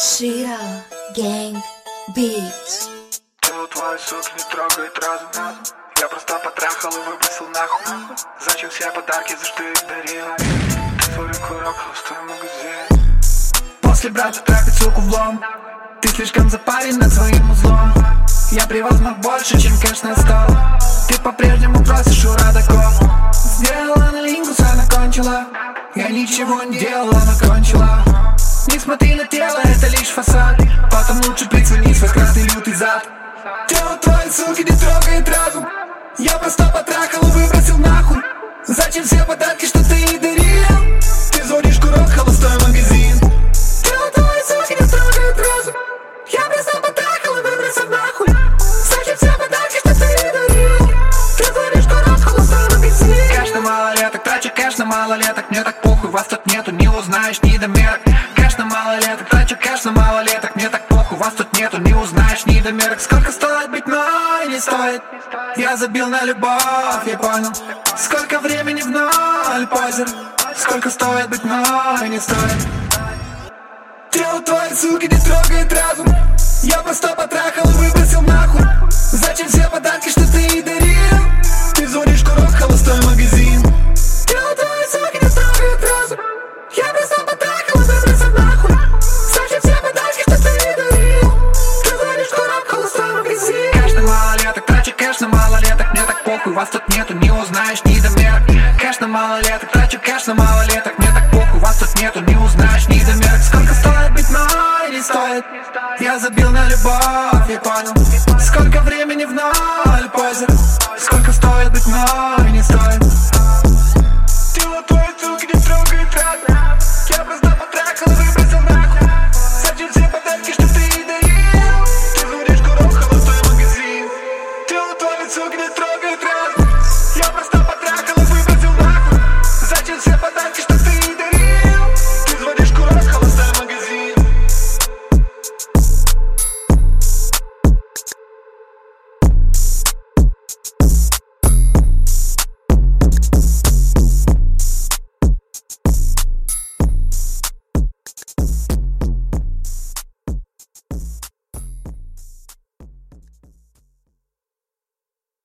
Shira Gang Beats. Тело твое, суки, не трогает разум Я просто потрахал и выбросил нахуй. Зачем все подарки, за что их дарила Ты твой курок, холостой магазин. После брата трахать суку в лом. Ты слишком запарен над своим узлом. Я превозмог больше, чем кэш на стол Ты по-прежнему просишь у родаков Сделала на лингус, она кончила. Я ничего не делала, она кончила лишь фасад Потом лучше прицелись в открытый лютый зад. Тело твоей суки не трогает разум Я просто потрахал и выбросил нахуй. Зачем все подарки, что ты ей дарил? Ты звонишь курок, холостой магазин. Тело твоей суки не трогает разум Я просто потрахал и выбросил нахуй. Зачем все подарки, что ты ей дарил? Ты звонишь курок, холостой магазин. Кэш на малолеток, трачу кэш на малолеток Мне так похуй, вас тут нету, не узнаешь ни домерок на узнаешь ни домерок Сколько стоит быть мной, не стоит. Я забил на любовь, я понял. Сколько времени в ноль, позер Сколько стоит быть мной, не стоит. Тело твоей суки не трогает разум. Я просто потрахал и выбросил нахуй похуй, вас тут нету, не узнаешь недомерок Кэш на малолеток, трачу кэш на малолеток Мне так похуй, вас тут нету, не узнаешь недомерок Сколько стоит быть мной, не стоит? Я забил на любовь, я понял Сколько времени в ноль, позер Сколько стоит быть мной, не стоит. Ты вот твой, сука, не трогай трата Я бы знал потрахал, выбросил нахуй. Сочи все подарки, что ты дарил Ты говоришь, курок, холостой магазин. Ты вот твой, сука, не трогай